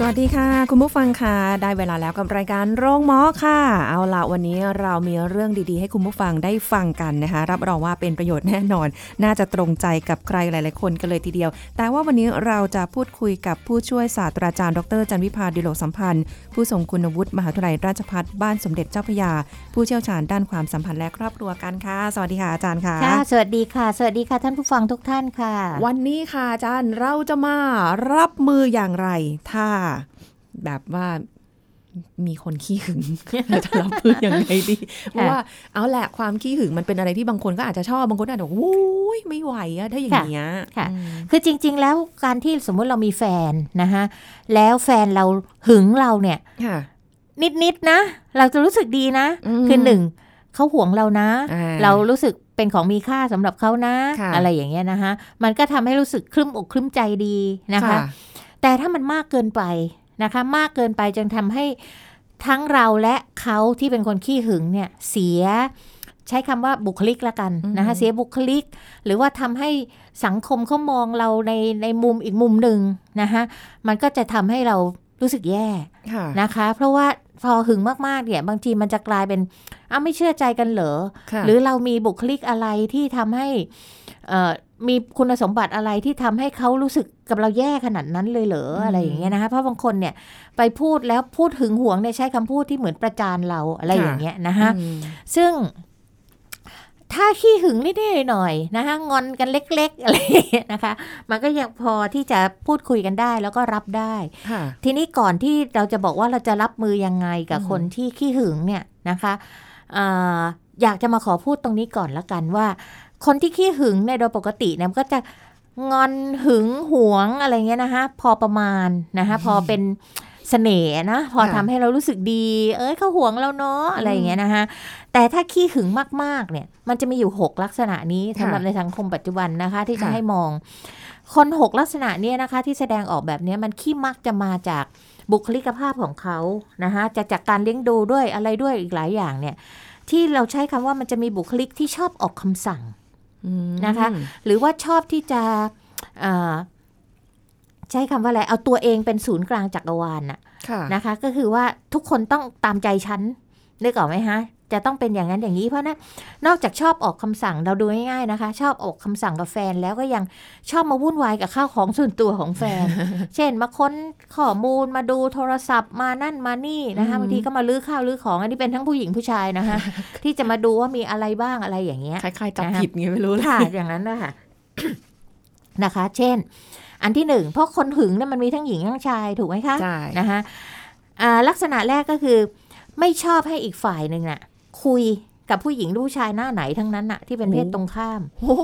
สวัสดีค่ะ คุณผู้ฟังค่ะ ได้เวลาแล้วกับรายการโรงหมอค่ะ เอาละวันนี้เรามีเรื่องดีๆ ให้คุณผู้ฟังได้ฟังกันนะคะ รับรองว่าเป็นประโยชน์แน่นอน น่าจะตรงใจกับใครหลาย ๆ คนกันเลยทีเดียว แต่ว่าวันนี้เราจะพูดคุยกับผู้ช่วยศาสตราจารย์ ดรจันวิพาดิโลกสัมพันธ์ ผู้ทรงคุณวุฒิมหาวิทยาลัยราชภัฏบ้านสมเด็จเจ้าพระยา ผู้เชี่ยวชาญด้านความสัมพันธ์และครอบครัวกันค่ะ สวัสดีค่ะอาจารย์ค่ะค่ะ สวัสดีค่ะ สวัสดีค่ะท่านผู้ฟังทุกท่านค่ะ วันนี้ค่ะอาจารย์เราจะมารับมืออย่างไรถ้าแบบว่ามีคนขี้หึงเราจะรับมืออย่างไรดีเพราะว่าเอาแหละความขี้หึงมันเป็นอะไรที่บางคนก็อาจจะชอบบางคนก็อาจจะโอ้ยไม่ไหวอะถ้าอย่างเงี้ยค่ะอืมคือจริง ๆ แล้วการที่สมมุติเรามีแฟนนะคะแล้วแฟนเราหึงเราเนี่ยค่ะนิดๆนะ เราจะรู้สึกดีนะอืมคือหนึ่งเขาห่วงเรานะอ่าเรารู้สึกเป็นของมีค่าสำหรับเขานะค่ะอะไรอย่างเงี้ยนะคะมันก็ทำให้รู้สึกคลึ้มอกคลึ้มใจดีนะคะ แต่ถ้ามันมากเกินไปนะคะ มากเกินไปจนทำให้ทั้งเราและเขาที่เป็นคนขี้หึงเนี่ยเสียใช้คำว่าบุคลิกละกันนะคะอืมเสียบุคลิก หรือว่าทำให้สังคมเขามองเราในในมุมอีกมุมหนึ่งนะคะมันก็จะทำให้เรารู้สึกแย่ค่ะนะคะ เพราะว่าพอหึงมากๆเนี่ยบางทีมันจะกลายเป็นอ้าวไม่เชื่อใจกันเหรอค่ะหรือเรามีบุคลิกอะไรที่ทำให้เอ่อ มีคุณสมบัติอะไรที่ทำให้เขารู้สึกกับเราแย่ขนาดนั้นเลยเหรออืมอะไรอย่างเงี้ยนะคะเพราะบางคนเนี่ยไปพูดแล้วพูดหึงหวงเนี่ยใช้คำพูดที่เหมือนประจานเราอะไรอย่างเงี้ยนะคะอืมซึ่งถ้าขี้หึงนิดๆหน่อยๆนะคะงอนกันเล็ก ๆ อะไรอย่างเงี้ยนะคะ มันก็ยังพอที่จะพูดคุยกันได้แล้วก็รับได้ค่ะทีนี้ก่อนที่เราจะบอกว่าเราจะรับมือยังไงกับอืมคนที่ขี้หึงเนี่ยนะคะอ่าอยากจะมาขอพูดตรงนี้ก่อนละกันว่า คนที่ขี้หึงเนี่ยโดยปกติเนี่ยมันก็จะงอนหึงหวงอะไรเงี้ยนะคะพอประมาณนะคะพอเป็นเสน่ห์นะพอค่ะทำให้เรารู้สึกดี เอ้ยเขาหวงเราเนาะอะไรอย่างเงี้ยนะคะแต่ถ้าขี้หึงมากๆเนี่ย มันจะมีอยู่หกลักษณะนี้สำหรับในสังคมปัจจุบันนะคะ ที่จะค่ะให้มอง คนหกลักษณะเนี้นะคะ ที่แสดงออกแบบเนี้ยมันขี้มักจะมาจากบุคลิกภาพของเขานะคะจะจากการเลี้ยงดูด้วยอะไรด้วยอีกหลายอย่างเนี่ยที่เราใช้คำว่ามันจะมีบุคลิกที่ชอบออกคำสั่งอืม นะคะ หรือว่าชอบที่จะเอ่อใช้คำว่าอะไร เอาตัวเองเป็นศูนย์กลางจักรวาลน่ะค่ะนะคะ ก็คือว่าทุกคนต้องตามใจฉันนึกออกไหมฮะ จะต้องเป็นอย่างนั้นอย่างนี้เพราะนั้นนอกจากชอบออกคำสั่งเราดูง่ายๆนะคะ ชอบออกคำสั่งกับแฟนแล้วก็ยังชอบมาวุ่นวายกับข้าวของส่วนตัวของแฟน เช่นมาค้นข้อมูลมาดูโทรศัพท์มานั่นมานี่นะคะอืมบางทีก็มาลื้อข้าวลื้อของอันนี้เป็นทั้งผู้หญิงผู้ชายนะคะ ที่จะมาดูว่ามีอะไรบ้างอะไรอย่างเงี้ยคล้ายๆจับนะคะผิดไงไม่รู้เลยค่ะอย่างนั้นนะคะนะคะ เช่น อันที่หนึ่งเพราะคนหึงเนี่ยมันมีทั้งหญิงทั้งชายถูกไหมคะใช่นะคะอ่าลักษณะแรกก็คือ ไม่ชอบให้อีกฝ่ายหนึ่งน่ะ คุยกับผู้หญิงหรือผู้ชายหน้าไหนทั้งนั้นน่ะ ที่เป็นเพศตรงข้ามโอ้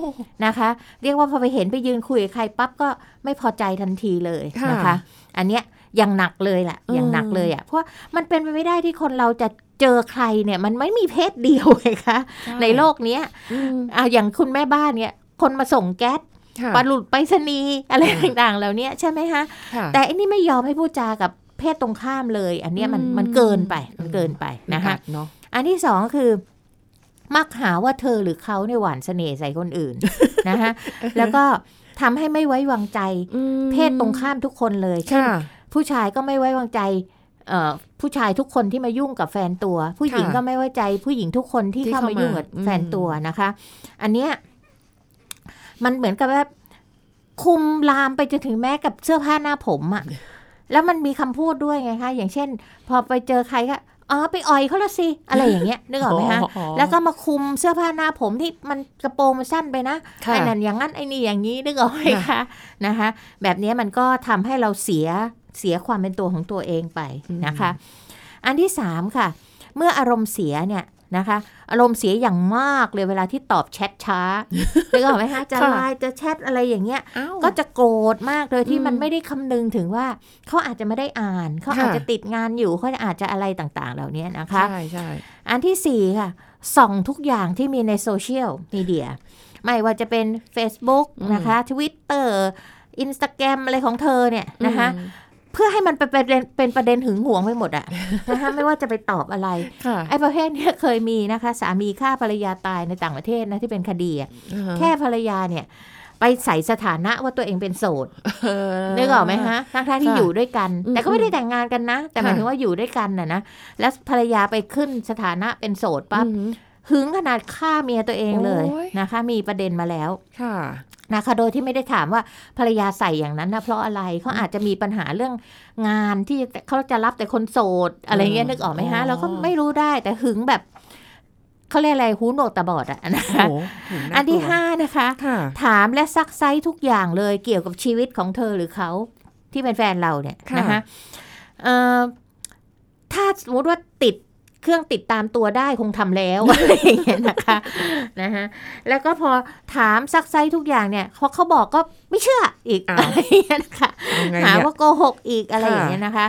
นะคะ เรียกว่าพอไปเห็นไปยืนคุยกับใครปั๊บก็ไม่พอใจทันทีเลยนะคะ อันเนี้ยอย่างหนักเลยแหละอย่างหนักเลยอะเพราะมันเป็นไปไม่ได้ที่คนเราจะเจอใครเนี่ย มันไม่มีเพศเดียวเลยคะในโลกเนี้ยอืมอะอย่างคุณแม่บ้านเนี่ย คนมาส่งแก๊สค่ะปลาหลุดไปรษณีย์อะไรต่างๆเหล่านี้ใช่ไหมคะค่ะแต่อันนี้ไม่ยอมให้พูดจากับเพศตรงข้ามเลย อันเนี้ยมันอืมมันเกินไปมันเกินไปนะคะ อึดอัดเนาะอันที่สองคือ มักหาว่าเธอหรือเขาในยหวานเสน่ห์ใส่คนอื่นนะคะแล้วก็ทำให้ไม่ไว้วางใจอืมเพศตรงข้ามทุกคนเลยเช่นค่ะผู้ชายก็ไม่ไว้วางใจเอ่อผู้ชายทุกคนที่มายุ่งกับแฟนตัว ผู้หญิงค่ะก็ไม่ไว้ใจ ผู้หญิงทุกคนที่ที่เข้าเข้ามามายุ่งกับอืมแฟนตัวนะคะ อันเนี้ยมันเหมือนกับว่าคุมลามไปจนถึงแม้กับเสื้อผ้าหน้าผมอะแล้วมันมีคำพูดด้วยไงคะ อย่างเช่น พอไปเจอใครก็ อ๋อไปอ่อยเขาละสิอะไรอย่างเงี้ยนึกออกไหมคะอ๋อแล้วก็มาคุมเสื้อผ้าหน้าผมที่มันกระโปรงมันสั้นไปนะค่ะไอ้นั่นอย่างนั้นไอ้นี่อย่างนี้นึกออกไหมค่ะคะนะคะ แบบนี้มันก็ทำให้เราเสียเสียความเป็นตัวของตัวเองไปนะคะ อันที่สามค่ะ เมื่ออารมณ์เสียเนี่ย นะคะ อารมณ์เสียอย่างมากเลยเวลาที่ตอบแชทช้านึกออกไหมคะจะค่ะไลน์จะแชทอะไรอย่างเงี้ยอ้าวก็จะโกรธมากโดยที่อืมมันไม่ได้คำนึงถึงว่าเขาอาจจะไม่ได้อ่านเขาค่ะอาจจะติดงานอยู่เขาอาจจะอะไรต่างๆ เหล่านี้นะคะใช่ใช่อันที่สี่ค่ะส่องทุกอย่างที่มีในโซเชียลมีเดียไม่ว่าจะเป็น Facebook นะคะ Twitter Instagram อะไรของเธอเนี่ยนะคะอืม เพื่อให้มันเป็นประเด็นเป็นประเด็นหึงหวงไปหมดอะนะคะไม่ว่าจะไปตอบอะไรค่ะไอ้ประเภทเนี้ยเคยมีนะคะ สามีฆ่าภรรยาตายในต่างประเทศนะที่เป็นคดีอะอ่าฮะแค่ภรรยาเนี่ยไปใส่สถานะว่าตัวเองเป็นโสดเออนึกออกไหมฮะทั้งๆที่ค่ะอยู่ด้วยกันอืมแต่ก็ไม่ได้แต่งงานกันนะ แต่หมายค่ะถึงว่าอยู่ด้วยกันน่ะนะ แล้วภรรยาไปขึ้นสถานะเป็นโสดปั๊บอืม หึงขนาดฆ่าเมียตัวเองเลยโอ้ยนะคะ มีประเด็นมาแล้วค่ะนะคะโดยที่ไม่ได้ถามว่าภรรยาใส่อย่างนั้นนะเพราะอะไรเขาอาจจะมีปัญหาเรื่องงานที่เขาจะรับแต่คนโสดอะไรเงี้ยอืมนึกออกไหมฮะอ๋อเราก็ไม่รู้ได้แต่หึงแบบเขาเรียกอะไรหูหนวกตาบอดอะนะโอ้คะโหถึงากลัวอันที่ห้านะคะค่ะถามและซักไซทุกอย่างเลยเกี่ยวกับชีวิตของเธอหรือเขาที่เป็นแฟนเราเนี่ยค่ะนะคะเอ่อถ้าสมมติว่าติด เครื่องติดตามตัวได้คงทำแล้วอะไรอย่างเงี้ยนะคะนะคะแล้วก็พอถามซักไซทุกอย่างเนี่ยพอเขาบอกก็ไม่เชื่ออีกอ้าวอะไรอย่างเงี้ยนะคะเอาไงหาเนี่ยว่าโกหกอีกอะไรค่ะอย่างเงี้ยนะคะ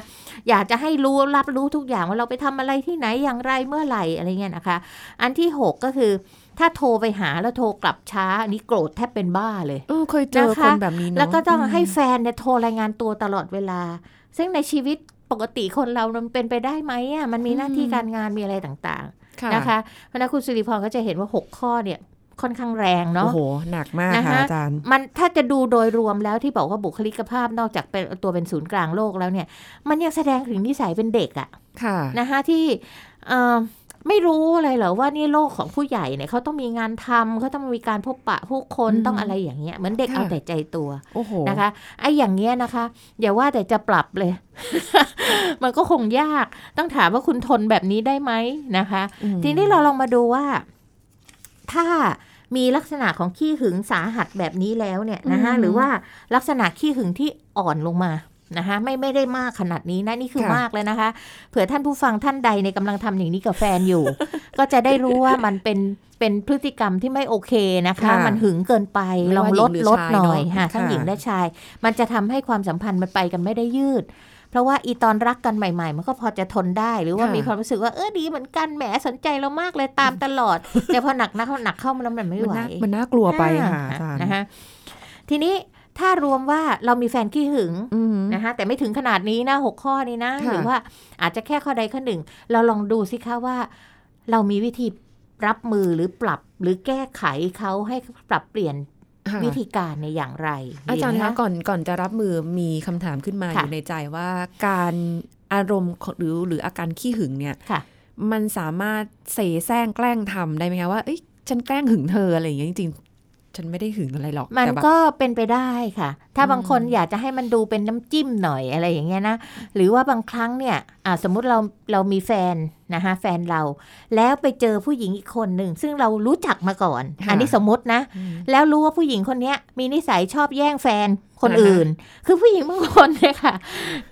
อยากจะให้รู้รับรู้ทุกอย่างว่าเราไปทำอะไรที่ไหนอย่างไรเมื่อไหร่อะไรเงี้ยนะคะ อันที่หกก็คือถ้าโทรไปหาแล้วโทรกลับช้า อันนี้โกรธแทบเป็นบ้าเลยเออเคยเจอนะคะคนแบบนี้เนาะแล้วก็ต้องมให้แฟนเนี่ยโทรรายงานตัวตลอดเวลา ซึ่งในชีวิต ปกติคนเรามันเป็นไปได้ไหมอะมันมีหน้าที่การงานมีอะไรต่างค่ะๆนะคะเพราะฉะนั้นคุณสิริพรก็จะเห็นว่า 6 ข้อเนี่ยค่อนข้างแรงโอ้เนาะโห หนักมากนะคะค่ะอาจารย์ มันถ้าจะดูโดยรวมแล้วที่บอกว่าบุคลิกภาพนอกจากเป็นตัวเป็นศูนย์กลางโลกแล้วเนี่ย มันยังแสดงถึงนิสัยเป็นเด็กอะค่ะนะคะที่เอ่อ ไม่รู้เลยเหรอว่านี่โลกของผู้ใหญ่เนี่ยเขาต้องมีงานทำเขาต้องมีการพบปะผู้คนอืมต้องอะไรอย่างเงี้ยเหมือนเด็กค่ะเอาแต่ใจตัวโอ้โหนะคะไอ้อย่างเงี้ยนะคะ อย่าว่าแต่จะปรับเลย มันก็คงยากต้องถามว่าคุณทนแบบนี้ได้ไหมนะคะอืมทีนี้เราลองมาดูว่า ถ้ามีลักษณะของขี้หึงสาหัสแบบนี้แล้วเนี่ยนะคะอืมหรือว่าลักษณะขี้หึงที่อ่อนลงมา นะคะไม่ไม่ได้มากขนาดนี้นะนี่คือค่ะมากเลยนะคะ เผื่อท่านผู้ฟังท่านใดในยกำลังทำอย่างนี้กับแฟนอยู่ ก็จะได้รู้ว่ามันเป็นเป็นพฤติกรรมที่ไม่โอเคนะคะค่ะมันหึงเกินไปไม่ลองว่าลดหญิงหรือลดชายหน่อยเนอะค่ะทั้งค่ะหญิงและชาย มันจะทำให้ความสัมพันธ์มันไปกันไม่ได้ยืดเพราะว่าอีตอนรักกันใหม่ๆ มันก็พอจะทนได้ หรือว่าค่ะมีความรู้สึกว่าเออดีเหมือนกันแหมสนใจเรามากเลยตามตลอด แต่พอหนักนะเขาหนักเข้ามันแล้วมันไม่มันไหวน่ามันน่ากลัวไปค่ะอาจารย์นะคะทีนี้ ถ้ารวมว่าเรามีแฟนขี้หึงอืมนะคะแต่ไม่ถึงขนาดนี้นะหกข้อนี้นะค่ะหรือว่าอาจจะแค่ข้อใดข้อหนึ่ง เราลองดูสิคะว่า เรามีวิธีรับมือหรือปรับหรือแก้ไขเขาให้ปรับเปลี่ยนค่ะวิธีการในอย่างไร อาจารย์ดีไหมคะก่อนก่อนจะรับมือมีคำถามขึ้นมาอค่ะยู่ในใจว่าการอารมณ์ของหรือหรืออาการขี้หึงเนี่ยค่ะมันสามารถเสแสร้งแกล้งทำได้ไหมคะว่าเอ้ยฉันแกล้งหึงเธออะไรอย่างเงี้ยจริงๆ ฉันไม่ได้หึงอะไรหรอก มันแต่แบบก็เป็นไปได้ค่ะ ถ้าอืมบางคนอยากจะให้มันดูเป็นน้ำจิ้มหน่อยอะไรอย่างเงี้ยนะ หรือว่าบางครั้งเนี่ยอ่าสมมุติเราเรามีแฟนนะคะแฟนเรา แล้วไปเจอผู้หญิงอีกคนหนึ่ง ซึ่งเรารู้จักมาก่อนค่ะอันนี้สมมตินะอืมแล้วรู้ว่าผู้หญิงคนเนี้ยมีนิสัยชอบแย่งแฟนคนอ่าฮะอื่น คือผู้หญิงบางคนเนี่ยค่ะ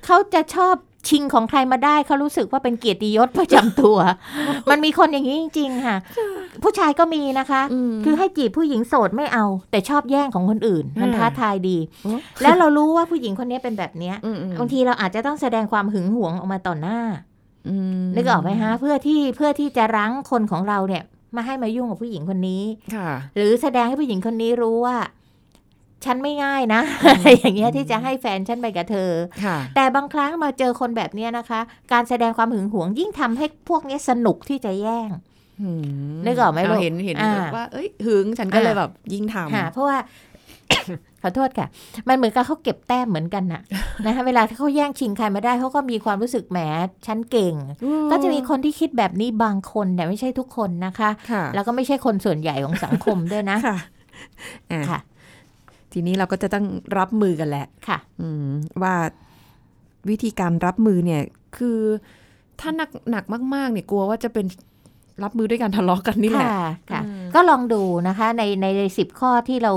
เขาจะชอบ ชิงของใครมาได้เขารู้สึกว่าเป็นเกียรติยศประจำตัว มันมีคนอย่างนี้จริง ๆ ค่ะ ผู้ชายก็มีนะคะมคือให้จีบผู้หญิงโสดไม่เอา แต่ชอบแย่งของคนอื่น มันอ่าท้าทายดีโอ้แล้วเรารู้ว่าผู้หญิงคนนี้เป็นแบบเนี้ยอืมอืมบางทีเราอาจจะต้องแสดงความหึงหวงออกมาต่อหน้าอืมนึกออกไหมฮะ เพื่อที่เพื่อที่จะรั้งคนของเราเนี่ยไมาให้มายุ่งกับผู้หญิงคนนี้ค่ะหรือแสดงให้ผู้หญิงคนนี้รู้ว่า ฉันไม่ง่ายนะอะไรอย่างเงี้ยที่จะให้แฟนฉันไปกับเธอค่ะแต่บางครั้งมาเจอคนแบบเนี้ยนะคะ การแสดงความหึงหวงยิ่งทำให้พวกเนี้ยสนุกที่จะแย่งอืมนึกออกไหมลูกเาเห็นเห็นอ่าแบบว่า เอ้ยหึงฉันก็เลยอ่าแบบยิ่งทำค่ะเพราะว่าขอโทษค่ะ มันเหมือนกับเขาเก็บแต้มเหมือนกันน่ะนะคะเวลาที่เขาแย่งชิงใครมาได้เขาก็มีความรู้สึกแหมฉันเก่ง ก็จะมีคนที่คิดแบบนี้บางคนแต่ไม่ใช่ทุกคนนะคะค่ะแล้วก็ไม่ใช่คนส่วนใหญ่ของสังคมด้วยนะค่ะอะค่ะ ทีนี้เราก็จะต้องรับมือกันแหละค่ะอืมว่าวิธีการรับมือเนี่ย คือถ้าหนักหนักมาก ๆ เนี่ยกลัวว่าจะเป็นรับมือด้วยการทะเลาะกันนี่แหละ ค่ะค่ะอืมก็ลองดูนะคะ ในในสิบข้อที่เรา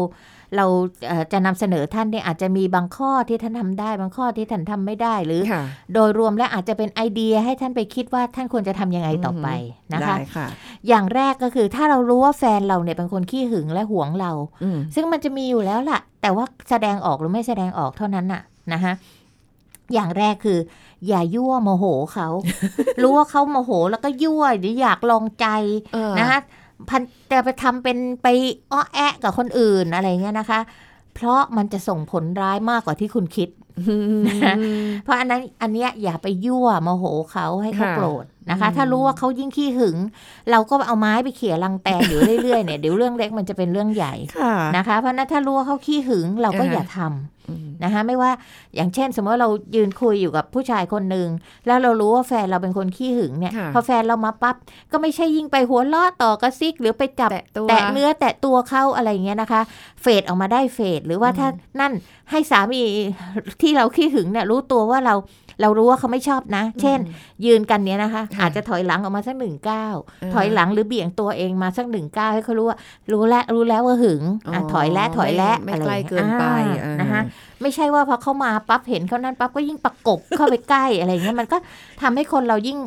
เราเอ่อจะนำเสนอท่านเนี่ยอาจจะมีบางข้อที่ท่านทำได้ บางข้อที่ท่านทำไม่ได้หรือค่ะโดยรวมแล้วอาจจะเป็นไอเดียให้ท่านไปคิดว่าท่านควรจะทำยังไงต่อไปนะคะได้ค่ะอย่างแรกก็คือถ้าเรารู้ว่าแฟนเราเนี่ยเป็นคนขี้หึงและหวงเราอืมซึ่งมันจะมีอยู่แล้วล่ะ แต่ว่าแสดงออกหรือไม่แสดงออกเท่านั้นน่ะนะคะอย่างแรกคือ อย่ายั่วโมโหเขา รู้ว่าเขาโมโหแล้วก็ยั่วหรืออยากลองใจเออนะคะ พันแต่ไปทำเป็นไปอ้อแอะกับคนอื่นอะไรเงี้ยนะคะ เพราะมันจะส่งผลร้ายมากกว่าที่คุณคิด เพราะอันนั้นอันเนี้ยอย่าไปยั่วโมโหเขาให้เขาค่ะโกรธนะคะอืมถ้ารู้ว่าเขายิ่งขี้หึง เราก็เอาไม้ไปเขี่ยรังแตนอยู่เรื่อยๆเนี่ยเดี๋ยวเรื่องเล็กมันจะเป็นเรื่องใหญ่ค่ะนะคะ เพราะฉะนั้นถ้ารู้ว่าเขาขี้หึงเราก็อ่าฮะอย่าทำอืมนะคะไม่ว่าอย่างเช่น สมมติว่าเรายืนคุยอยู่กับผู้ชายคนหนึ่งแล้วเรารู้ว่าแฟนเราเป็นคนขี้หึงเนี่ยค่ะพอแฟนเรามาปั๊บก็ไม่ใช่ยิ่งไปหัวเราะต่อกระซิก หรือไปจับแตะตัวแตะเนื้อแตะตัวเข้าอะไรอย่างเงี้ยนะคะ เฟดออกมาได้เฟดหรือว่าถ้านั่นให้สามีที่เราขี้หึงเนี่ยรู้ตัวว่าเราเรารู้ว่าเขาไม่ชอบนะ เช่น ยืนกันเนี้ยนะคะค่ะอาจจะถอยหลังออกมาสักหนึ่งก้าวเออถอยหลังหรือเบี่ยงตัวเองมาสักหนึ่งก้าวให้เขารู้ว่า รู้แล้วรู้แล้วว่าหึงอะถอยแล้วถอยแล้วไม่อะไรไม่อใกล้ย่างงี้ยเกินไปอ่าเออนะคะไม่ใช่ว่าพอเข้ามาปั๊บเห็นเขานั่นปั๊บก็ยิ่งประกบเข้าไปใกล้อะไรเงี้ยมันก็ทำให้คนเรายิ่ง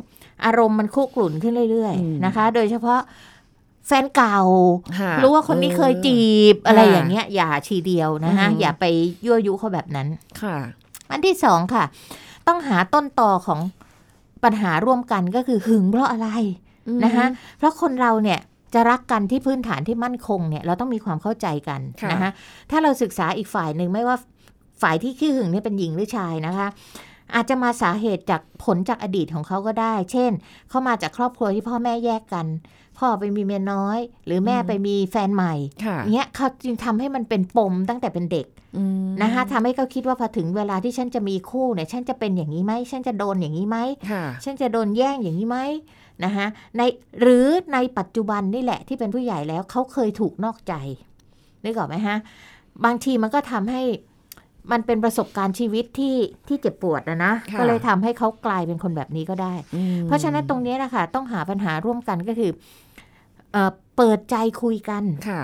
อารมณ์มันคุกรุ่นขึ้นเรื่อยอืมๆนะคะ โดยเฉพาะ แฟนเก่าค่ะรู้ว่าคนนี้เคยจีบอะไรค่ะอย่างเงี้ย อย่าทีเดียวนะคะอืมอย่าไปยั่วยุเขาแบบนั้นค่ะ อันที่สองค่ะ ต้องหาต้นตอของปัญหาร่วมกันก็คือหึงเพราะอะไรนะคะเพราะคนเราเนี่ยจะรักกันที่พื้นฐานที่มั่นคงเนี่ยเราต้องมีความเข้าใจกันค่ะนะคะถ้าเราศึกษาอีกฝ่ายหนึ่งไม่ว่าฝ่ายที่ขี้หึงเนี่ยเป็นหญิงหรือชายนะคะ อาจจะมาสาเหตุจากผลจากอดีตของเขาก็ได้ เช่น เขามาจากครอบครัวที่พ่อแม่แยกกัน พ่อไปมีเมียน้อย หรือแม่ไปมีแฟนใหม่ค่ะเนี้ยเขาจึงทำให้มันเป็นปมตั้งแต่เป็นเด็กอืมนะคะทำให้เขาคิดว่าพอถึงเวลาที่ฉันจะมีคู่เนี่ยฉันจะเป็นอย่างนี้ไหมฉันจะโดนอย่างนี้ไหมค่ะฉันจะโดนแย่งอย่างนี้ไหมนะคะในหรือในปัจจุบันนี่แหละที่เป็นผู้ใหญ่แล้วเขาเคยถูกนอกใจนึกออกไหมฮะบางทีมันก็ทำให้ มันเป็นประสบการณ์ชีวิตที่ที่เจ็บปวดนะนะค่ะก็เลยทำให้เขากลายเป็นคนแบบนี้ก็ได้อืมเพราะฉะนั้นตรงนี้นะคะต้องหาปัญหาร่วมกันก็คือเอ่อเปิดใจคุยกันค่ะ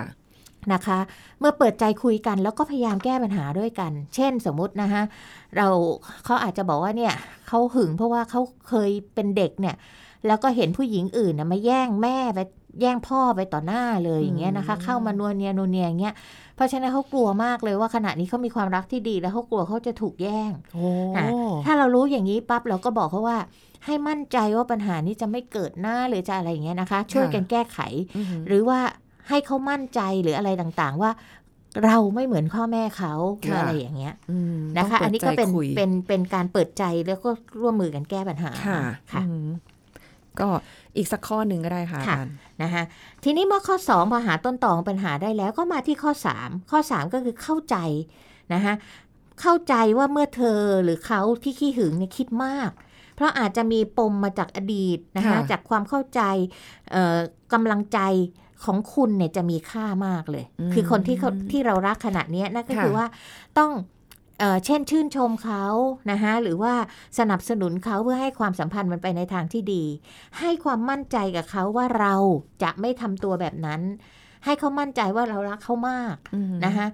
นะคะ เมื่อเปิดใจคุยกันแล้วก็พยายามแก้ปัญหาด้วยกัน เช่นสมมุตินะคะเราเขาอาจจะบอกว่าเนี่ยเขาหึงเพราะว่าเขาเคยเป็นเด็กเนี่ย แล้วก็เห็นผู้หญิงอื่นนะมาแย่งแม่ไป แย่งพ่อไปต่อหน้าเลยอย่างเงี้ยนะคะอืมเข้ามานัวเนียนัวเนียอย่างเงี้ยเพราะฉะนั้นเขากลัวมากเลยว่าขณะนี้เขามีความรักที่ดีแล้วเขากลัวเขาจะถูกแย่งโอ้อะถ้าเรารู้อย่างนี้ปั๊บเราก็บอกเขาว่า ให้มั่นใจว่าปัญหานี้จะไม่เกิดหน้าหรือจะอะไรอย่างเงี้ยนะคะ ช่วยกันแก้ไขอืมหรือว่าให้เขามั่นใจหรืออะไรต่างๆว่าเราไม่เหมือนพ่อแม่เขาหรือค่ะอะไรอย่างเงี้ยอืมนะคะต้งอันนี้ก็เป็นปิดใจคุยเป็นเป็นการเปิดใจแล้วก็ร่วมมือกันแก้ปัญหาค่ะค่ะอืม ก็อีกสักข้อหนึ่งก็ได้ค่ะอาค่ะจารย์นะคะทีนี้เมื่อข้อ2พอหาต้นตอของปัญหาได้แล้วก็มาที่ข้อ 3 ข้อ 3 ก็คือเข้าใจนะคะเข้าใจว่าเมื่อเธอหรือเขาที่ขี้หึงเนี่ยคิดมาก เพราะอาจจะมีปมมาจากอดีตนะคะค่ะจากความเข้าใจเอ่อกำลังใจของคุณเนี่ยจะมีค่ามากเลยอืมคือคนที่เขาที่เรารักขนาดเนี้ยนั่นก็ค่ะคือว่าต้องเอ่อ เช่นชื่นชมเขานะคะหรือว่าสนับสนุนเขาเพื่อให้ความสัมพันธ์มันไปในทางที่ดี ให้ความมั่นใจกับเขาว่าเราจะไม่ทำตัวแบบนั้น ให้เขามั่นใจว่าเรารักเขามากอืมนะคะ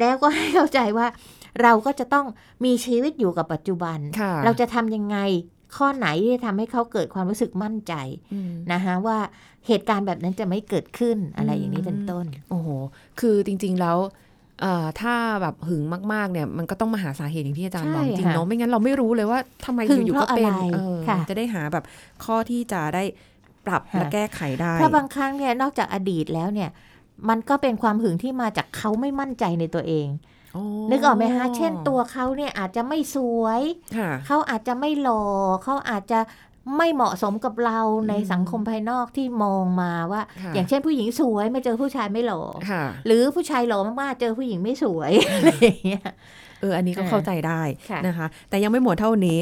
แล้วก็ให้เข้าใจว่าเราก็จะต้องมีชีวิตอยู่กับปัจจุบันค่ะเราจะทำยังไงข้อไหนที่จะทำให้เขาเกิดความรู้สึกมั่นใจอืมนะคะว่าเหตุการณ์แบบนั้นจะไม่เกิดขึ้นอะไรอย่างนี้เป็นต้น โอ้โห คือจริง ๆ แล้วเอ่อ ถ้าแบบหึงมากๆเนี่ยมันก็ต้องมาหาสาเหตุอย่างที่อาจารย์ใช่บอกจริงค่ะเนาะไม่งั้นเราไม่รู้เลยว่าทำไมหึงอยู่เพๆราะก็เป็นอะไรเออค่ะจะได้หาแบบข้อที่จะได้ปรับค่ะและแก้ไขได้เพราะบางครั้งเนี่ยนอกจากอดีตแล้วเนี่ย มันก็เป็นความหึงที่มาจากเขาไม่มั่นใจในตัวเองอ๋อนึกออกไหมฮะ เช่นตัวเขาเนี่ยอาจจะไม่สวยค่ะเขาอาจจะไม่หล่อ เขาอาจจะ ไม่เหมาะสมกับเราในอืมสังคมภายนอกที่มองมาว่าค่ะอย่างเช่นผู้หญิงสวยไม่เจอผู้ชายไม่หล่อค่ะหรือผู้ชายหล่อมากๆเจอผู้หญิงไม่สวยอะไรอย่างเงี้ยเอออันนี้ก็ค่ะเข้าใจได้ค่ะนะคะ แต่ยังไม่หมดเท่านี้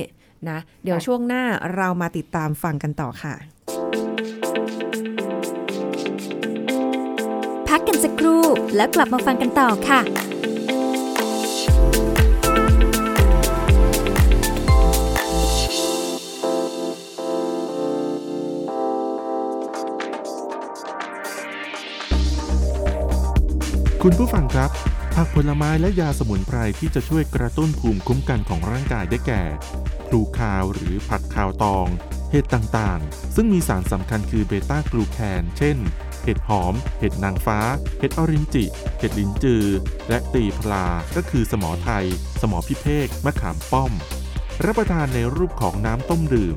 นะ เดี๋ยวค่ะช่วงหน้าเรามาติดตามฟังกันต่อค่ะ พักกันสักครู่แล้วกลับมาฟังกันต่อค่ะ คุณผู้ฟังครับ ผักผลไม้และยาสมุนไพรที่จะช่วยกระตุ้นภูมิคุ้มกันของร่างกายได้แก่พลูคาวหรือผักคาวตอง เห็ดต่างๆ ซึ่งมีสารสำคัญคือ beta glucan เช่น เห็ดหอม เห็ดนางฟ้า เห็ดออรินจิ เห็ดหลินจือ และตรีผลา ก็คือสมอไทย สมอพิเภก มะขามป้อม รับประทานในรูปของน้ำต้มดื่ม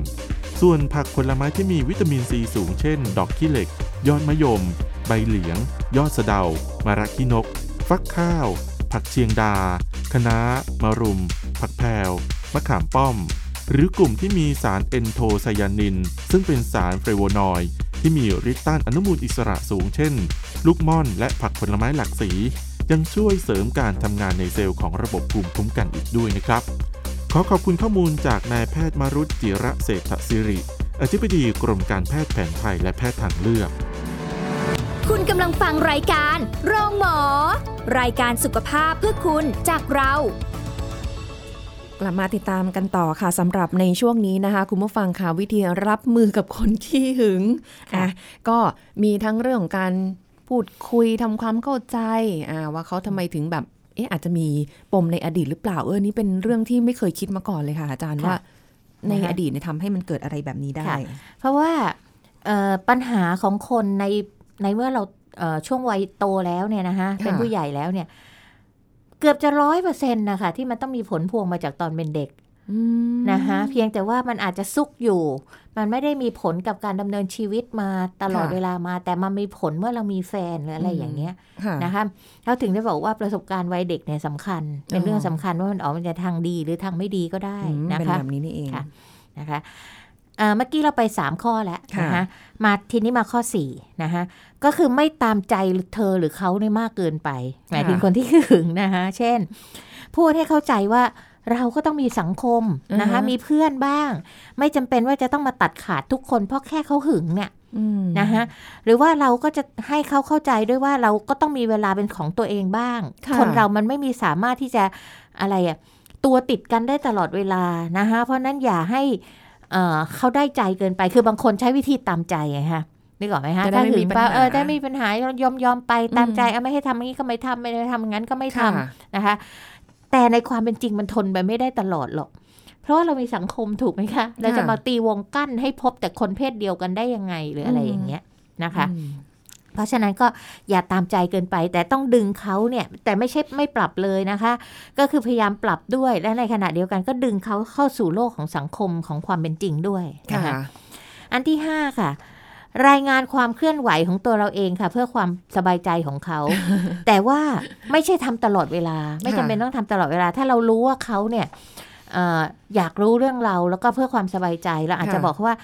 ส่วนผักผลไม้ที่มีวิตามินซีสูงเช่น ดอกขี้เหล็ก ยอดมะยม ใบเหลียง ยอดสะเดามะระขี้นก ฟักข้าว ผักเชียงดาคะน้ามะรุม ผักแพวมะขามป้อม หรือกลุ่มที่มีสาร anthocyanin ซึ่งเป็นสาร flavonoid ที่มีฤทธิ์ต้านอนุมูลอิสระสูงเช่น ลูกม่อนและผักผลไม้หลากสี ยังช่วยเสริมการทำงานในเซลล์ของระบบภูมิคุ้มกันอีกด้วยนะครับ ขอขอบคุณข้อมูลจากนายแพทย์มารุตจิระเศรษฐศิริ อธิบดีกรมการแพทย์แผนไทยและแพทย์ทางเลือก คุณกำลังฟังรายการ โรงหมอ รายการสุขภาพเพื่อคุณจากเรา กลับมาติดตามกันต่อค่ะสำหรับในช่วงนี้นะคะ คุณผู้ฟังค่ะวิธีรับมือกับคนขี้หึงอะก็มีทั้งเรื่องของการพูดคุยทำความเข้าใจอ่าว่าเขาทำไมถึงแบบเอ๊ะอาจจะมีปมในอดีตหรือเปล่าเออนี่เป็นเรื่องที่ไม่เคยคิดมาก่อนเลยค่ะ อาจารย์ค่ะว่า ในนะคะอดีตเนี่ยทำให้มันเกิดอะไรแบบนี้ได้ ค่ะ เพราะว่าเอ่อปัญหาของคนใน ในเมื่อเราเอ่อช่วงวัยโตแล้วเนี่ยนะคะเป็นผู้ใหญ่แล้วเนี่ย เกือบจะร้อยเปอร์เซ็นต์นะคะที่มันต้องมีผลพวงมาจากตอนเป็นเด็กอืมนะคะเพียงแต่ว่ามันอาจจะซุกอยู่ มันไม่ได้มีผลกับการดำเนินชีวิตมาตลอดค่ะเวลามา แต่มันมีผลเมื่อเรามีแฟนหรืออะไรอย่างเงี้ยค่ะนะคะเขาถึงได้บอกว่าประสบการณ์วัยเด็กเนี่ยสำคัญ เป็นอ๋อเรื่องสำคัญว่ามันออกมาจากทางดีหรือทางไม่ดีก็ได้อืมนะเป็นคะแบบนี้นี่เองค่ะนะคะ เอ่อเมื่อกี้เราไป 3 ข้อแล้วค่ะนะคะมาทีนี้มาข้อ4นะคะก็คือไม่ตามใจเธอหรือเขาเนี่ยมากเกินไป หมายถึงคนที่หึงนะคะเช่น พูดให้เข้าใจว่าเราก็ต้องมีสังคมนะคะอือฮะมีเพื่อนบ้าง ไม่จำเป็นว่าจะต้องมาตัดขาดทุกคนเพราะแค่เขาหึงเนี่ยอืมนะคะหรือว่าเราก็จะให้เขาเข้าใจด้วยว่าเราก็ต้องมีเวลาเป็นของตัวเองบ้างค่ะคนเรามันไม่มีสามารถที่จะอะไรอะตัวติดกันได้ตลอดเวลานะคะเพราะฉะนั้นอย่าให้ เอ่อเขาได้ใจเกินไป คือบางคนใช้วิธีตามใจไงคะนึกออกไหมคะจะได้ถ้าไม่หึมีงปัญไปหาเออได้ไม่มีปัญหายอมยอมไปตามใจอืมเอาไม่ให้ทำอย่างนี้ก็ไม่ทำไม่ได้ทำอย่างนั้นก็ไม่ทำค่ะนะคะ แต่ในความเป็นจริงมันทนไปไม่ได้ตลอดหรอกเพราะว่าเรามีสังคมถูกไหมคะ เราจะมาตีวงกั้นให้พบแต่คนเพศเดียวกันได้ยังไงหรืออะไรอย่างเงี้ยนะคะอืม เพราะฉะนั้นก็อย่าตามใจเกินไป แต่ต้องดึงเขาเนี่ย แต่ไม่ใช่ไม่ปรับเลยนะคะ ก็คือพยายามปรับด้วยและในขณะเดียวกันก็ดึงเขาเข้าสู่โลกของสังคมของความเป็นจริงด้วยนะคะค่ะอันที่ห้าค่ะรายงานความเคลื่อนไหวของตัวเราเองค่ะ เพื่อความสบายใจของเขา แต่ว่าไม่ใช่ทำตลอดเวลา ไม่จำเป็นต้องทำตลอดเวลา ถ้าเรารู้ว่าเขาเนี่ยเอ่ออยากรู้เรื่องเราแล้วก็เพื่อความสบายใจเราอาจจะค่ะบอกเขาว่า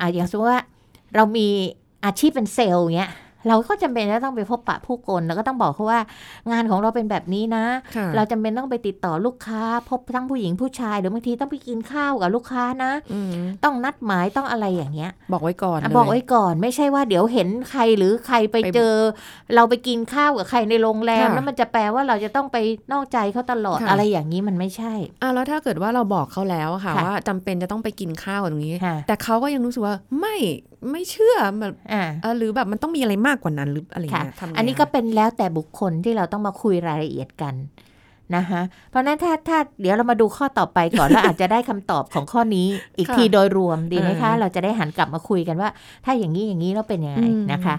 อ่าอย่างสมมติว่าเรามีอาชีพเป็นเซลล์เงี้ย เราก็จำเป็นจะต้องไปพบปะผู้คนแล้วก็ต้องบอกเขาว่างานของเราเป็นแบบนี้นะค่ะเราจำเป็นต้องไปติดต่อลูกค้า พบทั้งผู้หญิงผู้ชายหรือบางทีต้องไปกินข้าวกับลูกค้านะอืมต้องนัดหมายต้องอะไรอย่างเงี้ย บอกไว้ก่อนอะเลยบอกไว้ก่อนไม่ใช่ว่าเดี๋ยวเห็นใครหรือใครไปไปเจอ เราไปกินข้าวกับใครในโรงแรมค่ะแล้วมันจะแปลว่าเราจะต้องไปนอกใจเขาตลอดค่ะอะไรอย่างนี้มันไม่ใช่อะแล้วถ้าเกิดว่าเราบอกเขาแล้วอะค่ะค่ะว่าจำเป็นจะต้องไปกินข้าวตรงนี้ค่ะแต่เขาก็ยังรู้สึกว่าไม่ไม่เชื่อแบบอ่าเออหรือแบบมันต้องมีอะไรมากกว่านั้นหรืออะไรอย่างค่ะเงี้ยทำไงอันนี้ก็เป็นแล้วแต่บุคคลที่เราต้องมาคุยรายละเอียดกันนะคะเพราะฉะนั้นถ้าถ้าเดี๋ยวเรามาดูข้อต่อไปก่อน แล้วอาจจะได้คำตอบของข้อนี้อีกทีโดยรวมดีไหมคะ เราจะได้หันกลับมาคุยกันว่า ถ้าอย่างนี้อย่างนี้แล้วเป็นยังไงนะคะ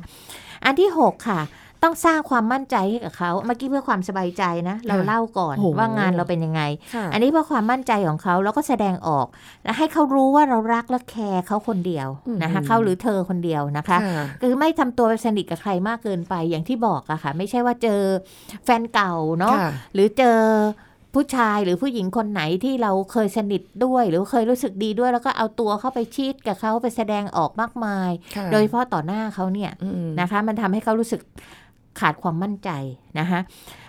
อันที่หกค่ะ ต้องสร้างความมั่นใจให้กับเขาเมื่อกี้เพื่อความสบายใจนะ เราเล่าก่อนโอ้โหว่างานเราเป็นยังไงค่ะอันนี้เพื่อความมั่นใจของเขาแล้วก็แสดงออกและให้เขารู้ว่าเรารักและแคร์เขาคนเดียวนะคะเขาหรือเธอคนเดียวนะคะค่ะคือไม่ทำตัวเป็นสนิทกับใครมากเกินไปอย่างที่บอกอะค่ะ ไม่ใช่ว่าเจอแฟนเก่าเนาะค่ะหรือเจอผู้ชายหรือผู้หญิงคนไหนที่เราเคยสนิทด้วย หรือเคยรู้สึกดีด้วย แล้วก็เอาตัวเข้าไปชีดกับเขาไปแสดงออกมากมายค่ะโดยเฉพาะต่อหน้าเขาเนี่ยอืมนะคะ มันทำให้เขารู้สึก ขาดความมั่นใจนะคะ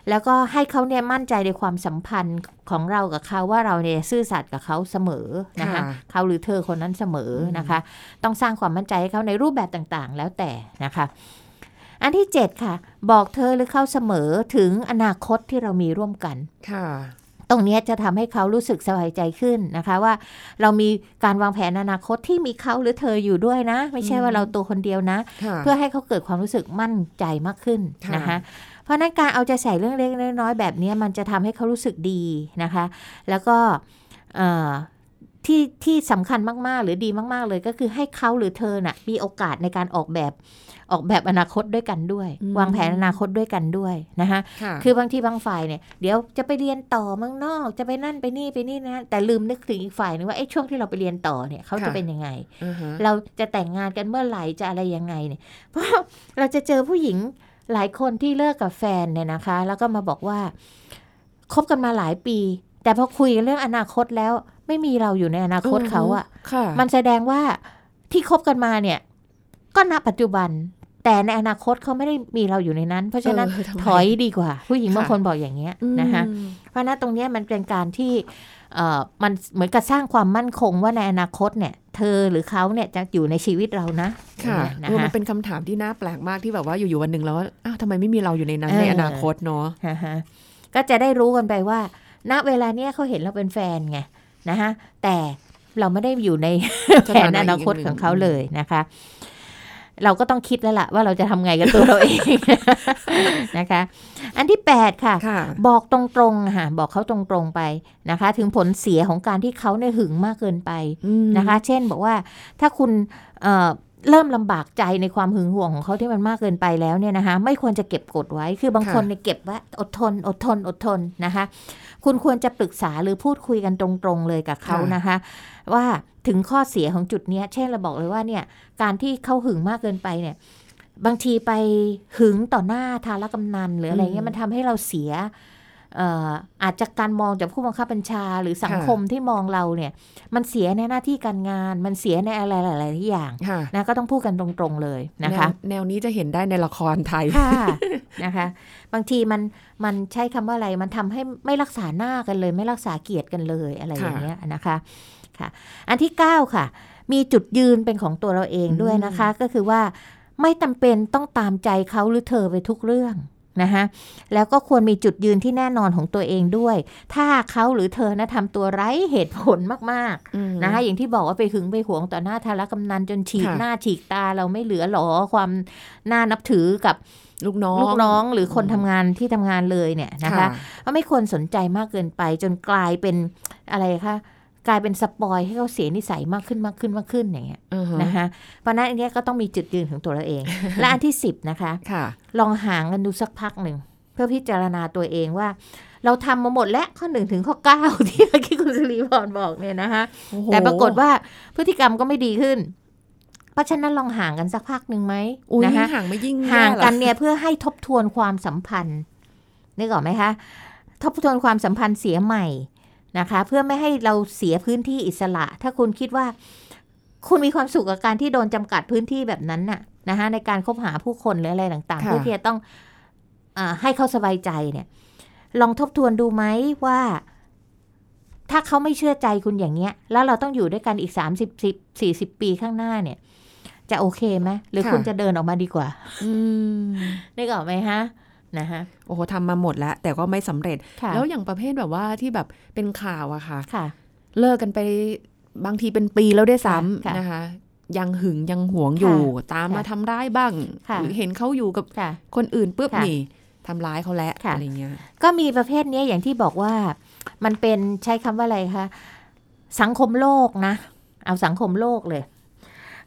แล้วก็ให้เขาเนี่ยมั่นใจในความสัมพันธ์ของเรากับเขาว่าเราเนี่ยซื่อสัตย์กับเขาเสมอนะคะค่ะเขาหรือเธอคนนั้นเสมออมนะคะ ต้องสร้างความมั่นใจให้เขาในรูปแบบต่างๆ แล้วแต่นะคะ อันที่ 7 ค่ะ บอกเธอหรือเขาเสมอถึงอนาคตที่เรามีร่วมกันค่ะ ตรงเนี้ยจะทำให้เขารู้สึกสบายใจขึ้นนะคะว่า เรามีการวางแผนอนาคตที่มีเขาหรือเธออยู่ด้วยนะ ไม่ใช่ว่าเราตัวคนเดียวนะค่ะเพื่อให้เขาเกิดความรู้สึกมั่นใจมากขึ้นค่ะนะคะเพราะฉะนั้นการเอาใจใส่เรื่องเล็กๆน้อยๆแบบเนี้ยมันจะทำให้เขารู้สึกดีนะคะ แล้วก็เอ่อ ที่ที่สำคัญมากๆ หรือดีมาก ๆ เลยก็คือให้เขาหรือเธอน่ะมีโอกาสในการออกแบบออกแบบอนาคตด้วยกันด้วยอืมวางแผนอนาคตด้วยกันด้วยนะคะค่ะคือบางทีบางฝ่ายเนี่ยเดี๋ยวจะไปเรียนต่อเมืองนอก จะไปนั่นไปนี่ไปนี่นะแต่ลืมนึกถึงอีกฝ่ายนึงว่าไอ้ช่วงที่เราไปเรียนต่อเนี่ยเขาจะค่ะเป็นยังไงอ่าฮะเราจะแต่งงานกันเมื่อไหร่จะอะไรยังไงเนี่ยเพราะเราจะเจอผู้หญิงหลายคนที่เลิกกับแฟนเนี่ยนะคะ แล้วก็มาบอกว่าคบกันมาหลายปี แต่พอคุยกันเรื่องอนาคตแล้ว ไม่มีเราอยู่ในอนาคตเขาอะค่ะ มันแสดงว่าที่คบกันมาเนี่ย ก็ณปัจจุบัน แต่ในอนาคตเขาไม่ได้มีเราอยู่ในนั้น เพราะฉะนั้นเออทำไมถอยดีกว่า ผู้หญิงค่ะบางคนบอกอย่างเงี้ยนะคะอืมเพราะฉะนั้นตรงเนี้ยมันเป็นการที่เอ่อมันเหมือนกับสร้างความมั่นคงว่าในอนาคตเนี่ย เธอหรือเขาเนี่ยจะอยู่ในชีวิตเรานะ ค่ะนะโอ้มัคะนเป็นคำถามที่น่าแปลกมากที่แบบว่าอยู่ๆวันหนึ่งแล้วอ้าวทำไมไม่มีเราอยู่ในนั้นเออในอนาคตเนาะฮะฮะก็จะได้รู้กันไปว่า ณเวลาเนี้ยเขาเห็นเราเป็นแฟนไง นะคะแต่เราไม่ได้อยู่ในแผนอนาคตของเขาเลยนะคะ เราก็ต้องคิดแล้วล่ะว่าเราจะทำไงกับตัวเราเองนะคะ อันที่แปดค่ะค่ะบอกตรงๆค่ะบอกเขาตรงๆไปนะคะ ถึงผลเสียของการที่เขาเนี่ยหึงมากเกินไปอืมนะคะ เช่นบอกว่าถ้าคุณเอ่อเริ่มลำบากใจในความหึงหวงของเขาที่มันมากเกินไปแล้วเนี่ยนะคะ ไม่ควรจะเก็บกดไว้คือบางคนเนี่ยเก็บไว้อดทน อดทน อดทนนะคะ คุณควรจะปรึกษาหรือพูดคุยกันตรงๆเลยกับเขานะคะ ว่าถึงข้อเสียของจุดเนี้ยเช่นเราบอกเลยว่าเนี่ยการที่เขาหึงมากเกินไปเนี่ยบางทีไปหึงต่อหน้าทารกำนันหรืออะไรเงี้ยมันทำให้เราเสียเอ่ออาจจะการมองจากผู้บังคับบัญชา หรือสังคมที่มองเราเนี่ย มันเสียในหน้าที่การงาน มันเสียในอะไรหลายๆอย่างค่ะนะก็ต้องพูดกันตรงๆเลยนะคะแวแนวนี้จะเห็นได้ในละครไทยค่ะนะคะ บางทีมันมันใช้คำว่าอะไรมันทำให้ไม่รักษาหน้ากันเลย ไม่รักษาเกียรติกันเลยอะไรอย่างเงี้ยนะคะค่ะ อันที่เก้าค่ะ มีจุดยืนเป็นของตัวเราเองด้วยนะคะ ก็คือว่าไม่จำเป็นต้องตามใจเขาหรือเธอไปทุกเรื่อง นะคะแล้วก็ควรมีจุดยืนที่แน่นอนของตัวเองด้วย ถ้าเขาหรือเธอนะทำตัวไร้เหตุผลมากอืมๆนะคะอย่างที่บอกว่าไปหึงไปหวงต่อหน้าทารกำนันจนฉีกค่ะหน้าฉีกตาเราไม่เหลือหรอความน่านับถือกับลูกน้องลูกน้องหรือคนทำงานที่ทำงานเลยเนี่ยนะคะก็ไม่ควรสนใจมากเกินไปจนกลายเป็นอะไรคะ กลายเป็นสปอยให้เขาเสียนิสัยมากขึ้นมากขึ้นมากขึ้นอย่างเงี้ยอือฮะนะคะเพราะฉะนั้นอันเนี้ยก็ต้องมีจุดยืนของตัวเราเอง และอันที่สิบนะคะค่ะลองห่างกันดูสักพักหนึ่งเพื่อพิจารณาตัวเองว่า เราทำมาหมดแล้วข้อหนึ่งถึงข้อเก้าที่เมื่อกี้คุณสิริพรบอกเนี่ยนะคะโอ้โหแต่ปรากฏว่าพฤติกรรมก็ไม่ดีขึ้นเพราะฉะนั้นลองห่างกันสักพักหนึ่งไหมอุ้ยนะคะห่างไม่ยิ่งห่างแย่เหรอกันเนี่ยเพื่อให้ทบทวนความสัมพันธ์นึกออกไหมคะ ทบทวนความสัมพันธ์เสียใหม่ นะคะ เพื่อไม่ให้เราเสียพื้นที่อิสระ ถ้าคุณคิดว่า คุณมีความสุขกับการที่โดนจำกัดพื้นที่แบบนั้นน่ะนะคะในการคบหาผู้คนหรืออะไรต่างๆค่ะเพื่อที่จะต้องอาให้เขาสบายใจเนี่ย ลองทบทวนดูไหมว่าถ้าเขาไม่เชื่อใจคุณอย่างเงี้ย แล้วเราต้องอยู่ด้วยกันอีกสามสิบสิบสี่สิบปีข้างหน้าเนี่ย จะโอเคไหมหรือค่ะคุณจะเดินออกมาดีกว่าอืมนึกออกไหมฮะ นะฮะโอ้โหทำมาหมดแล้ว แต่ก็ไม่สำเร็จค่ะแล้วอย่างประเภทแบบว่าที่แบบเป็นข่าวอะค่ะค่ะเลิกกันไปบางทีเป็นปีแล้วด้วยซ้ค่ะำนะคะ ยังหึงยังหวงอยู่ค่ะตามมาค่ะทำร้ายบ้างค่ะหรือเห็นเขาอยู่กับค่ะคนอื่นปุ๊บค่ะนี่ทำร้ายเขาแล้วค่ะอะไรเงี้ยก็มีประเภทเนี้ยอย่างที่บอกว่ามันเป็นใช้คำว่าอะไรคะสังคมโลกนะ เอาสังคมโลกเลย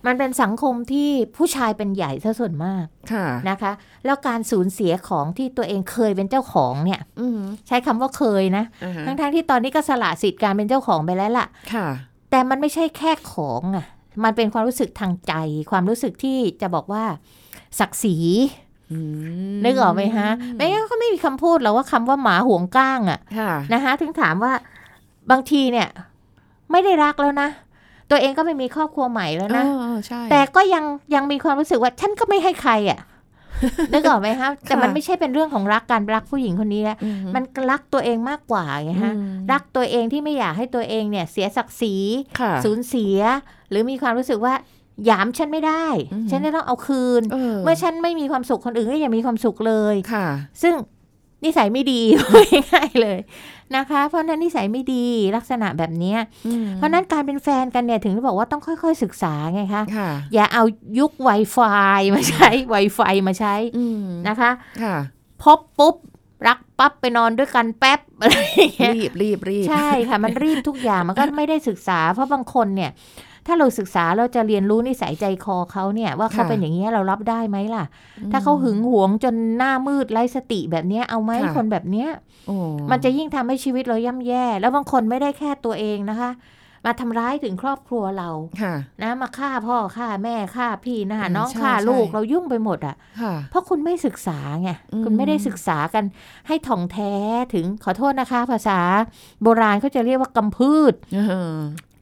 มันเป็นสังคมที่ผู้ชายเป็นใหญ่ซะส่วนมากค่ะนะคะ แล้วการสูญเสียของที่ตัวเองเคยเป็นเจ้าของเนี่ยอืมใช้คำว่าเคยนะอ่าฮะทั้งๆที่ตอนนี้ก็สละสิทธิ์การเป็นเจ้าของไปแล้วล่ะค่ะ แต่มันไม่ใช่แค่ของอะมันเป็นความรู้สึกทางใจ ความรู้สึกที่จะบอกว่า ศักดิ์ศรีอืมนึกออกไหมฮะไม่งั้นก็ไม่มีคำพูดหรอกว่าคำว่าหมาห่วงก้างอะค่ะนะคะถึงถามว่าบางทีเนี่ย ไม่ได้รักแล้วนะ ตัวเองก็ไม่มีครอบครัวใหม่แล้วนะเออใช่แต่ก็ยังยังมีความรู้สึกว่าฉันก็ไม่ให้ใครอะนึกออกไหมคะแต่มันค่ะไม่ใช่เป็นเรื่องของรักการรักผู้หญิงคนนี้แล้วอืมันรักตัวเองมากกว่าไงฮะอืมรักตัวเองที่ไม่อยากให้ตัวเองเนี่ย เสียศักดิ์ศรีค่ะสูญเสีย หรือมีความรู้สึกว่าหยามฉันไม่ได้อือหือฉันจะต้องเอาคืนเออเมื่อฉันไม่มีความสุขคนอื่นก็อย่ามีความสุขเลยค่ะ ซึ่งนิสัยไม่ดีง่ายๆเลย นะคะ เพราะฉะนั้นนิสัยไม่ดีลักษณะแบบเนี้ยอืมเพราะฉะนั้นการเป็นแฟนกันเนี่ยถึงได้บอกว่าต้องค่อยๆศึกษาไงคะค่ะอย่าเอายุค Wi-Fi มาใช้ Wi-Fi มาใช้อืมนะคะค่ะพบปุ๊บรักปั๊บไปนอนด้วยกันแป๊บอะไรอย่างเงี้ยรีบรีบรีบใช่ค่ะ มันรีบทุกอย่างมันก็ไม่ได้ศึกษา เพราะบางคนเนี่ย ถ้าเราศึกษาเราจะเรียนรู้นิสัยใจคอเขาเนี่ยว่าเขาค่ะเป็นอย่างนี้ยเรารับได้ไหมล่ะ ถ้าเขาหึงหวงจนหน้ามืดไร้สติแบบเนี้ยเอาไหมค่ะคนแบบเนี้ยโอ้มันจะยิ่งทำให้ชีวิตเราย่ำแย่ แล้วบางคนไม่ได้แค่ตัวเองนะคะ มาทำร้ายถึงครอบครัวเราค่ะนะมาฆ่าพ่อฆ่าแม่ฆ่าพี่นะอืมน้องใช่ฆ่าใช่ลูกเรายุ่งไปหมดอะค่ะ เพราะคุณไม่ศึกษาไงอืมคุณไม่ได้ศึกษากันให้ถ่องแท้ถึงขอโทษนะคะ ภาษาโบราณเขาจะเรียกว่ากำพืชเออ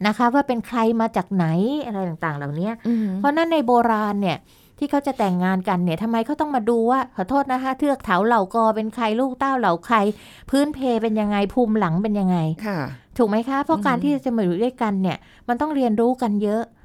นะคะ ว่าเป็นใครมาจากไหนอะไรต่างๆ เหล่านี้อืมเพราะนั้นในโบราณเนี่ยที่เขาจะแต่งงานกันเนี่ยทำไมเขาต้องมาดูว่าขอโทษนะคะเทือกเถาเหล่ากอเป็นใครลูกเต้าเหล่าใคร พื้นเพเป็นยังไงภูมิหลังเป็นยังไงค่ะถูกไหมคะ เพราะอืมการที่จะมาอยู่ด้วยกันเนี่ย มันต้องเรียนรู้กันเยอะค่ะ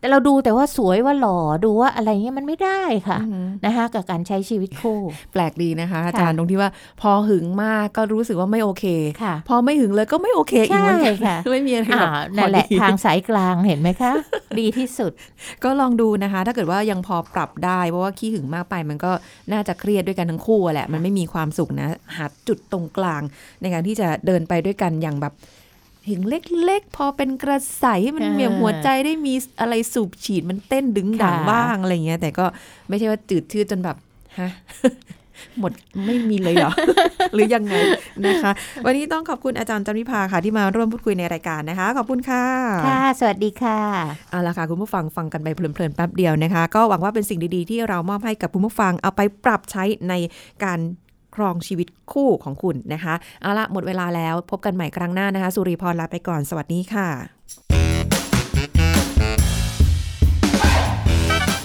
แต่เราดูแต่ว่าสวยว่าหล่อดูว่าอะไรเงี้ยมันไม่ได้ค่ะอืมนะคะกับการใช้ชีวิตคู่แปลกดีนะคะ อาจารย์ตรงที่ว่าพอหึงมากก็รู้สึกว่าไม่โอเคค่ะพอไม่หึงเลยก็ไม่โอเคอีกเหมือนกันใช่ค่ะไม่มีอะไรอ่าแบบนั่นแหละพอดีทางสายกลางเห็นไหมคะ ดีที่สุด ก็ลองดูนะคะ ถ้าเกิดว่ายังพอปรับได้เพราะว่าขี้หึงมากไปมันก็น่าจะเครียดด้วยกันทั้งคู่อะแหละมันไม่มีความสุขนะหาจุดตรงกลาง ในการที่จะเดินไปด้วยกันอย่างแบบ หึงเล็กๆ พอเป็นกระใสให้มันอ่าเหมี่ยมหัวใจได้มีอะไรสูบฉีดมันเต้นดึงดังค่ะบ้างอะไรเงี้ย แต่ก็ไม่ใช่ว่าจืดชืดจนแบบฮะหมดไม่มีเลยเหรอ หรือยังไงนะคะ วันนี้ต้องขอบคุณอาจารย์จันวิภาค่ะ ที่มาร่วมพูดคุยในรายการนะคะ ขอบคุณค่ะ ค่ะ สวัสดีค่ะ เอาละค่ะ คุณผู้ฟังฟังกันไปเพลินๆแป๊บเดียวนะคะ ก็หวังว่าเป็นสิ่งดีๆ ที่เรามอบให้กับคุณผู้ฟังเอาไปปรับใช้ในการ ครองชีวิตคู่ของคุณนะคะ เอาละหมดเวลาแล้วพบกันใหม่ครั้งหน้านะคะ สุริพรลาไปก่อนสวัสดีค่ะ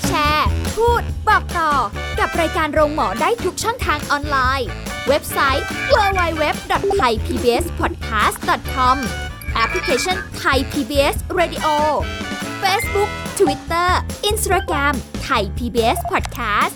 แชร์ พูด บอกต่อ กับรายการโรงหมอได้ทุกช่องทางออนไลน์ เว็บไซต์ www.thaipbspodcast.com แอปพลิเคชัน Thai PBS Radio Facebook Twitter Instagram Thai PBS Podcast